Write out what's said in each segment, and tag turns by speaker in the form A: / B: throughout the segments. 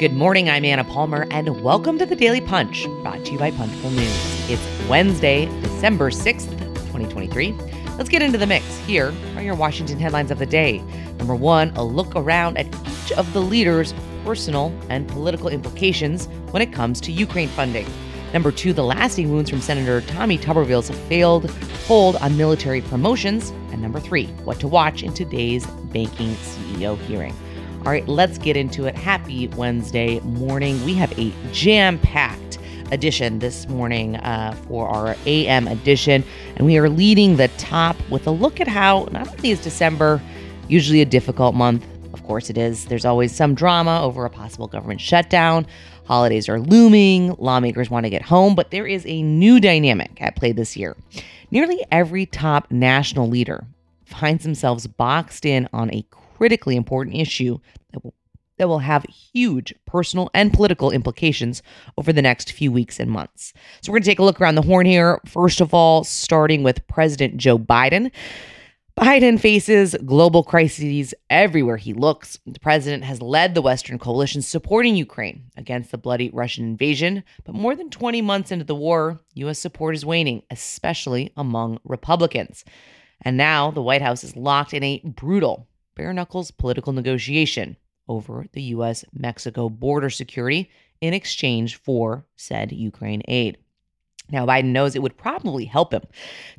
A: Good morning. I'm Anna Palmer, and welcome to the Daily Punch, brought to you by Punchbowl News. It's Wednesday, December 6th, 2023. Let's get into the mix. Here are your Washington headlines of the day. Number one, a look around at each of the leaders' personal and political implications when it comes to Ukraine funding. Number two, the lasting wounds from Senator Tommy Tuberville's failed hold on military promotions. And number three, what to watch in today's banking CEO hearing. All right, let's get into it. Happy Wednesday morning. We have a jam packed edition this morning uh, for our AM edition, and we are leading the top with a look at how not only is December usually a difficult month, of course it is, there's always some drama over a possible government shutdown. Holidays are looming, lawmakers want to get home, but there is a new dynamic at play this year. Nearly every top national leader finds themselves boxed in on a critically important issue that will that will have huge personal and political implications over the next few weeks and months. So, we're going to take a look around the horn here. First of all, starting with President Joe Biden. Biden faces global crises everywhere he looks. The president has led the Western coalition supporting Ukraine against the bloody Russian invasion. But more than 20 months into the war, U.S. support is waning, especially among Republicans. And now the White House is locked in a brutal bare knuckles political negotiation over the U.S. Mexico border security in exchange for said Ukraine aid. Now, Biden knows it would probably help him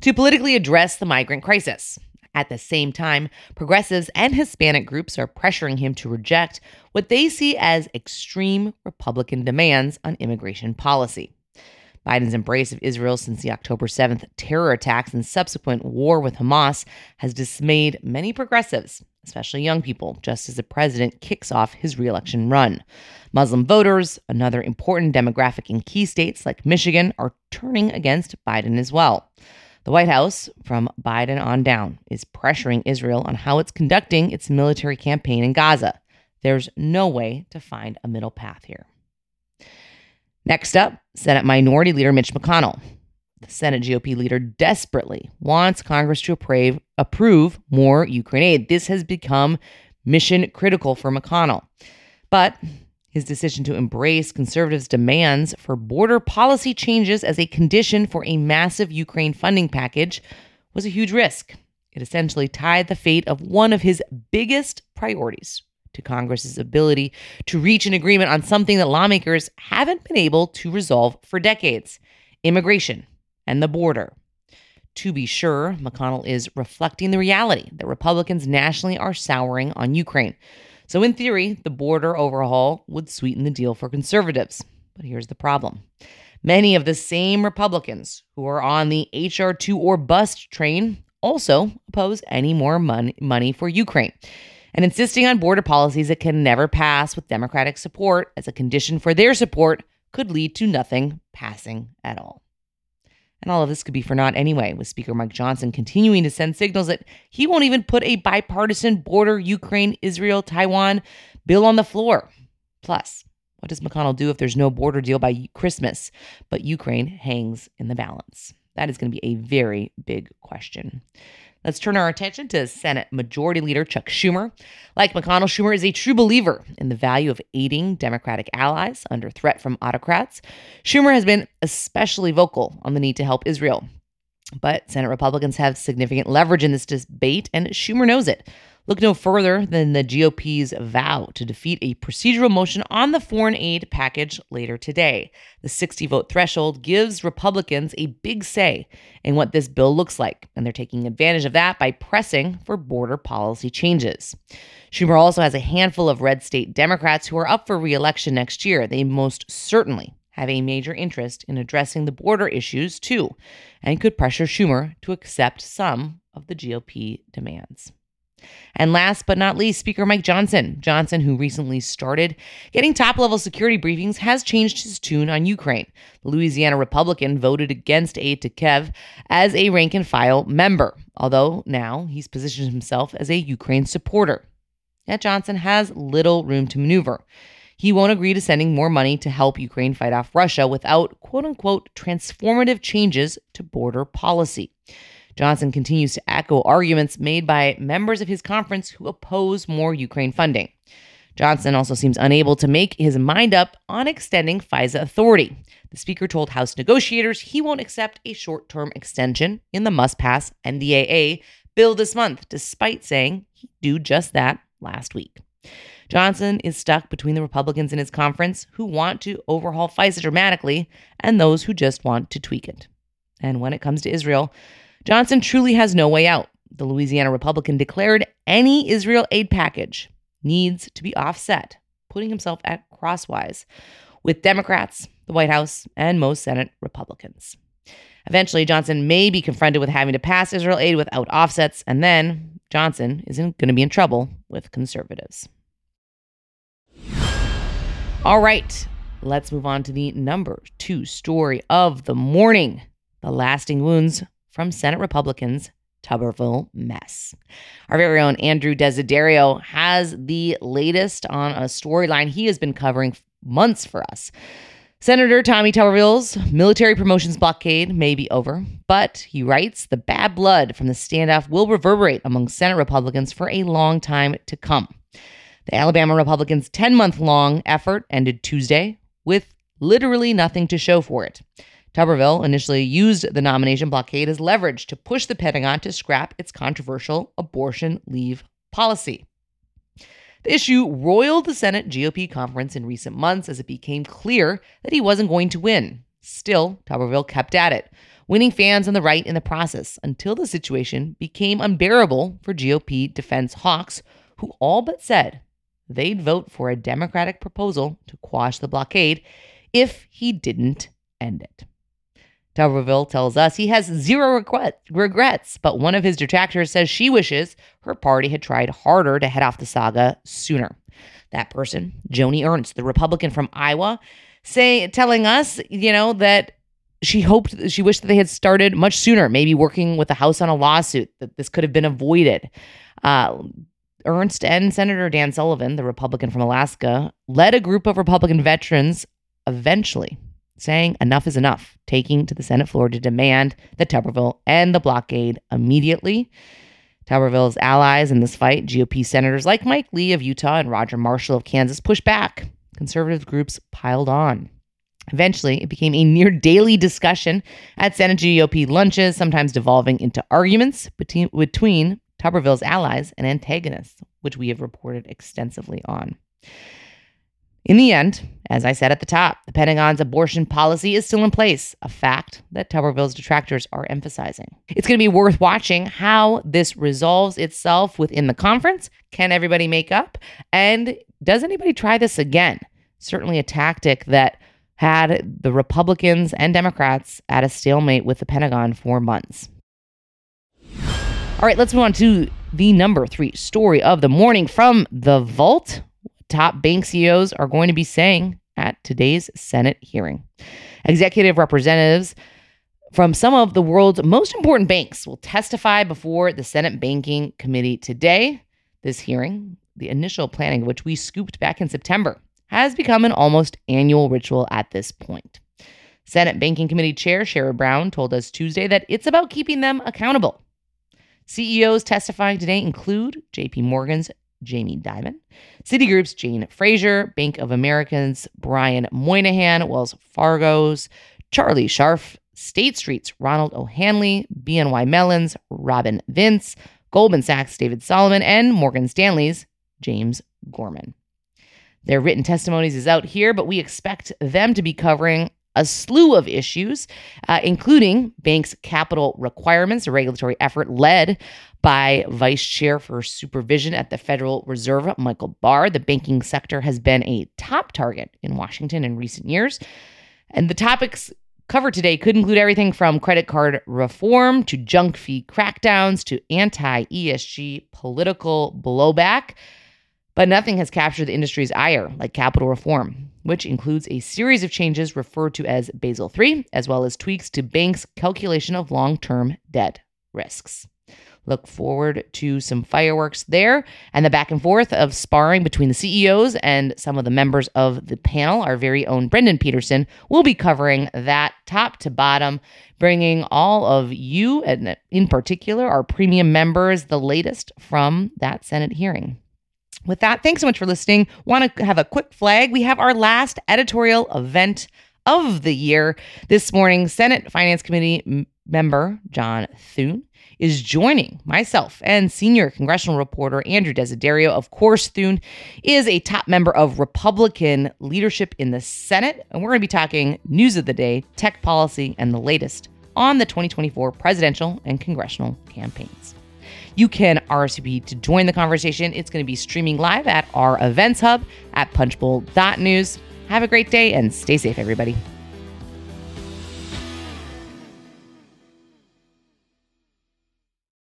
A: to politically address the migrant crisis. At the same time, progressives and Hispanic groups are pressuring him to reject what they see as extreme Republican demands on immigration policy. Biden's embrace of Israel since the October 7th terror attacks and subsequent war with Hamas has dismayed many progressives, especially young people, just as the president kicks off his reelection run. Muslim voters, another important demographic in key states like Michigan, are turning against Biden as well. The White House, from Biden on down, is pressuring Israel on how it's conducting its military campaign in Gaza. There's no way to find a middle path here. Next up, Senate Minority Leader Mitch McConnell. The Senate GOP leader desperately wants Congress to approve, approve more Ukraine aid. This has become mission critical for McConnell. But his decision to embrace conservatives' demands for border policy changes as a condition for a massive Ukraine funding package was a huge risk. It essentially tied the fate of one of his biggest priorities to Congress's ability to reach an agreement on something that lawmakers haven't been able to resolve for decades immigration and the border. To be sure, McConnell is reflecting the reality that Republicans nationally are souring on Ukraine. So, in theory, the border overhaul would sweeten the deal for conservatives. But here's the problem many of the same Republicans who are on the HR2 or bust train also oppose any more mon- money for Ukraine and insisting on border policies that can never pass with Democratic support as a condition for their support could lead to nothing passing at all. And all of this could be for naught anyway, with Speaker Mike Johnson continuing to send signals that he won't even put a bipartisan border Ukraine, Israel, Taiwan bill on the floor. Plus, what does McConnell do if there's no border deal by Christmas, but Ukraine hangs in the balance? That is going to be a very big question. Let's turn our attention to Senate Majority Leader Chuck Schumer. Like McConnell, Schumer is a true believer in the value of aiding Democratic allies under threat from autocrats. Schumer has been especially vocal on the need to help Israel. But Senate Republicans have significant leverage in this debate, and Schumer knows it. Look no further than the GOP's vow to defeat a procedural motion on the foreign aid package later today. The 60 vote threshold gives Republicans a big say in what this bill looks like, and they're taking advantage of that by pressing for border policy changes. Schumer also has a handful of red state Democrats who are up for reelection next year. They most certainly have a major interest in addressing the border issues too, and could pressure Schumer to accept some of the GOP demands. And last but not least, Speaker Mike Johnson. Johnson, who recently started getting top level security briefings, has changed his tune on Ukraine. The Louisiana Republican voted against aid to Kiev as a rank and file member, although now he's positioned himself as a Ukraine supporter. Yet Johnson has little room to maneuver. He won't agree to sending more money to help Ukraine fight off Russia without quote unquote transformative changes to border policy. Johnson continues to echo arguments made by members of his conference who oppose more Ukraine funding. Johnson also seems unable to make his mind up on extending FISA authority. The speaker told House negotiators he won't accept a short term extension in the must pass NDAA bill this month, despite saying he'd do just that last week. Johnson is stuck between the Republicans in his conference who want to overhaul FISA dramatically and those who just want to tweak it. And when it comes to Israel, Johnson truly has no way out. The Louisiana Republican declared any Israel aid package needs to be offset, putting himself at crosswise with Democrats, the White House, and most Senate Republicans. Eventually, Johnson may be confronted with having to pass Israel aid without offsets, and then Johnson is going to be in trouble with conservatives. All right, let's move on to the number two story of the morning the lasting wounds from Senate Republicans Tuberville mess. Our very own Andrew Desiderio has the latest on a storyline he has been covering months for us. Senator Tommy Tuberville's military promotions blockade may be over, but he writes the bad blood from the standoff will reverberate among Senate Republicans for a long time to come. The Alabama Republicans' 10 month long effort ended Tuesday with literally nothing to show for it. Tuberville initially used the nomination blockade as leverage to push the Pentagon to scrap its controversial abortion leave policy. The issue roiled the Senate GOP conference in recent months as it became clear that he wasn't going to win. Still, Tuberville kept at it, winning fans on the right in the process until the situation became unbearable for GOP defense hawks, who all but said they'd vote for a Democratic proposal to quash the blockade if he didn't end it. Tuberville tells us he has zero regret, regrets, but one of his detractors says she wishes her party had tried harder to head off the saga sooner. That person, Joni Ernst, the Republican from Iowa, say telling us, you know, that she hoped she wished that they had started much sooner, maybe working with the House on a lawsuit that this could have been avoided. Uh, Ernst and Senator Dan Sullivan, the Republican from Alaska, led a group of Republican veterans eventually saying enough is enough, taking to the Senate floor to demand that Tuberville end the blockade immediately. Tuberville's allies in this fight, GOP senators like Mike Lee of Utah and Roger Marshall of Kansas, pushed back. Conservative groups piled on. Eventually, it became a near daily discussion at Senate GOP lunches, sometimes devolving into arguments between, between Tuberville's allies and antagonists, which we have reported extensively on. In the end, as I said at the top, the Pentagon's abortion policy is still in place, a fact that Tuberville's detractors are emphasizing. It's going to be worth watching how this resolves itself within the conference. Can everybody make up? And does anybody try this again? Certainly a tactic that had the Republicans and Democrats at a stalemate with the Pentagon for months. All right, let's move on to the number three story of the morning from the vault top bank CEOs are going to be saying at today's Senate hearing. Executive representatives from some of the world's most important banks will testify before the Senate Banking Committee today. This hearing, the initial planning of which we scooped back in September, has become an almost annual ritual at this point. Senate Banking Committee Chair Sherrod Brown told us Tuesday that it's about keeping them accountable. CEOs testifying today include JP Morgan's Jamie Dimon, Citigroup's Jane Fraser, Bank of America's Brian Moynihan, Wells Fargo's Charlie Scharf, State Street's Ronald O'Hanley, BNY Mellon's Robin Vince, Goldman Sachs' David Solomon, and Morgan Stanley's James Gorman. Their written testimonies is out here, but we expect them to be covering a slew of issues, uh, including banks' capital requirements, a regulatory effort led by Vice Chair for Supervision at the Federal Reserve, Michael Barr. The banking sector has been a top target in Washington in recent years. And the topics covered today could include everything from credit card reform to junk fee crackdowns to anti ESG political blowback. But nothing has captured the industry's ire like capital reform, which includes a series of changes referred to as Basel III, as well as tweaks to banks' calculation of long term debt risks. Look forward to some fireworks there and the back and forth of sparring between the CEOs and some of the members of the panel. Our very own Brendan Pedersen will be covering that top to bottom, bringing all of you, and in particular, our premium members, the latest from that Senate hearing. With that, thanks so much for listening. Want to have a quick flag? We have our last editorial event of the year. This morning, Senate Finance Committee m- member John Thune is joining myself and senior congressional reporter Andrew Desiderio. Of course, Thune is a top member of Republican leadership in the Senate, and we're going to be talking news of the day, tech policy, and the latest on the 2024 presidential and congressional campaigns. You can RSVP to join the conversation. It's going to be streaming live at our events hub at punchbowl.news. Have a great day and stay safe, everybody.